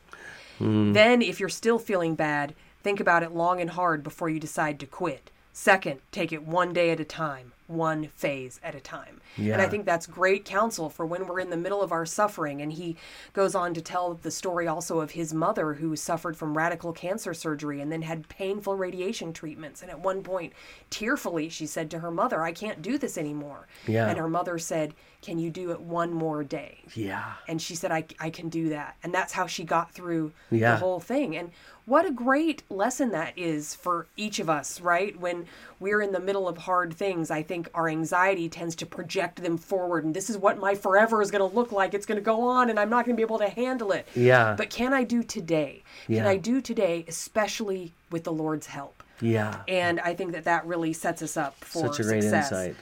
Then, if you're still feeling bad, think about it long and hard before you decide to quit. Second, take it one day at a time, one phase at a time. And I think that's great counsel for when we're in the middle of our suffering. And he goes on to tell the story also of his mother who suffered from radical cancer surgery and then had painful radiation treatments. And at one point, tearfully, she said to her mother, I can't do this anymore. Yeah. And her mother said, Can you do it one more day? Yeah. and she said I, I can do that and that's how she got through Yeah. the whole thing and what a great lesson that is for each of us right when we're in the middle of hard things i think our anxiety tends to project them forward and this is what my forever is going to look like it's going to go on and i'm not going to be able to handle it Yeah. but can i do today Yeah. can i do today especially with the lord's help Yeah. And I think that that really sets us up for Such a great success.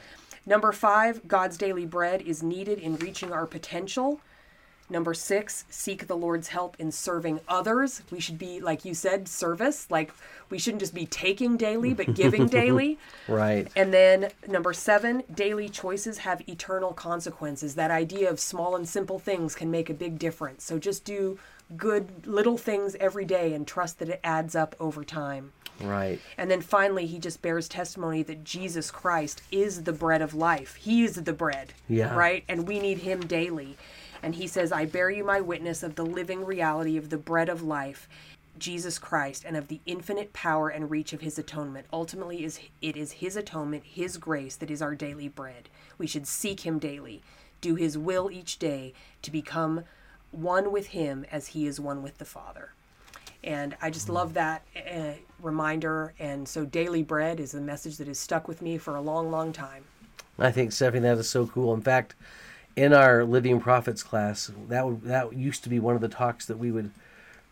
Number five, God's daily bread is needed in reaching our potential. Number six, seek the Lord's help in serving others. We should be, like you said, service. Like we shouldn't just be taking daily, but giving (laughs) daily. Right. And then number seven, daily choices have eternal consequences. That idea of small and simple things can make a big difference. So just do good little things every day and trust that it adds up over time. Right. And then finally, he just bears testimony that Jesus Christ is the bread of life. He is the bread. Yeah. Right? And we need him daily. And he says, I bear you my witness of the living reality of the bread of life, Jesus Christ, and of the infinite power and reach of his atonement. Ultimately, is it is his atonement, his grace, that is our daily bread. We should seek him daily, do his will each day to become one with him as he is one with the Father. And I just love that uh, reminder. And so, daily bread is a message that has stuck with me for a long, long time. I think Stephanie, that is so cool. In fact, in our Living Prophets class, that would, that used to be one of the talks that we would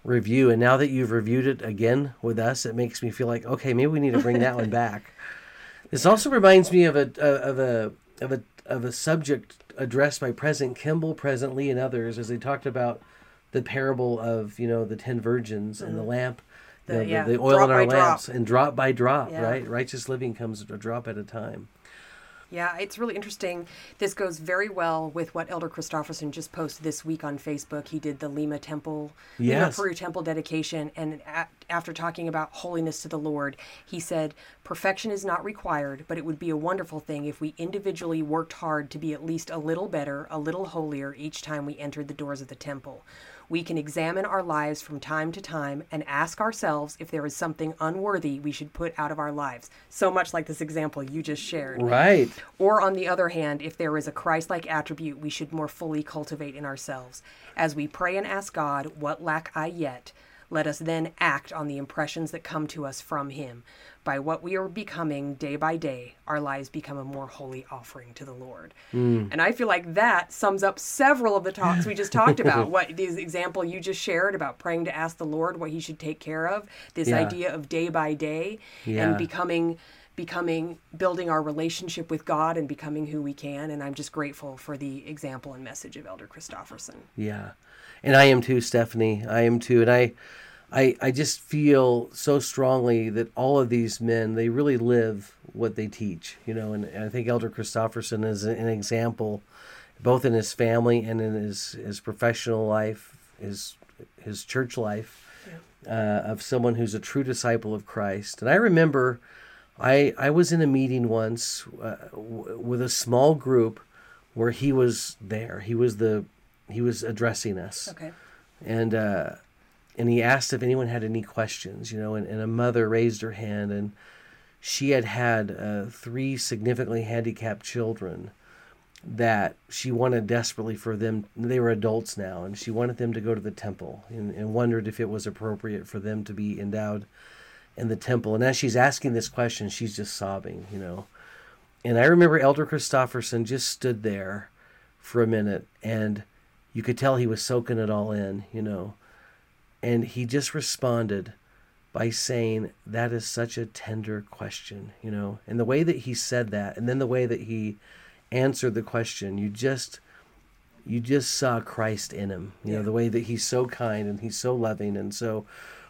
review. And now that you've reviewed it again with us, it makes me feel like okay, maybe we need to bring that one back. (laughs) This also reminds me of a of a of a of a subject addressed by President Kimball, President Lee, and others as they talked about the parable of you know the ten virgins and the mm-hmm. lamp. you The- know, yeah, the, the oil drop in our by drop. lamps and drop by drop, Yeah. right? Righteous living comes a drop at a time. Yeah, it's really interesting. This goes very well with what Elder Christofferson just posted this week on Facebook. He did the Lima Temple, Lima Peru Temple dedication, and a- after talking about holiness to the Lord, he said, "Perfection is not required, but it would be a wonderful thing if we individually worked hard to be at least a little better, a little holier each time we entered the doors of the temple." We can examine our lives from time to time and ask ourselves if there is something unworthy we should put out of our lives. So much like this example you just shared. Right. Or, on the other hand, if there is a Christ like attribute we should more fully cultivate in ourselves. As we pray and ask God, What lack I yet? Let us then act on the impressions that come to us from Him. By what we are becoming day by day, our lives become a more holy offering to the Lord. Hmm. And I feel like that sums up several of the talks we just talked about. (laughs) What this example you just shared about praying to ask the Lord what He should take care of, this Yeah. idea of day by day, Yeah. and becoming becoming building our relationship with God and becoming who we can and I'm just grateful for the example and message of Elder Christofferson. Yeah. And I am too, Stephanie. I am too. And I I I just feel so strongly that all of these men, they really live what they teach, you know, and, and I think Elder Christofferson is an example both in his family and in his, his professional life, his his church life, uh, of someone who's a true disciple of Christ. And I remember I I was in a meeting once uh, w- with a small group where he was there. He was the he was addressing us, Okay. and uh, and he asked if anyone had any questions. You know, and, and a mother raised her hand, and she had had uh, three significantly handicapped children that she wanted desperately for them. They were adults now, and she wanted them to go to the temple, and, and wondered if it was appropriate for them to be endowed in the temple. And as she's asking this question, she's just sobbing, you know. And I remember Elder Christofferson just stood there for a minute, and you could tell he was soaking it all in, you know. And he just responded by saying, That is such a tender question, you know. And the way that he said that, and then the way that he answered the question, you just you just saw Christ in him. You know, the way that he's so kind and he's so loving. And so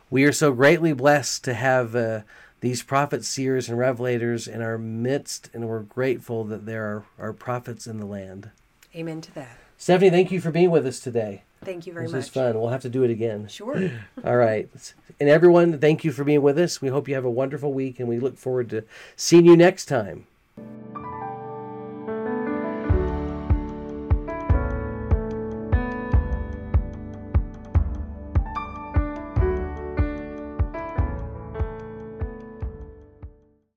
we are so greatly blessed to have uh, these prophets, seers, and revelators in our midst, and we're grateful that there are, are prophets in the land. Amen to that. Stephanie, thank you for being with us today. Thank you very This much. This was fun. We'll have to do it again. Sure. (laughs) All right. And everyone, thank you for being with us. We hope you have a wonderful week, and we look forward to seeing you next time.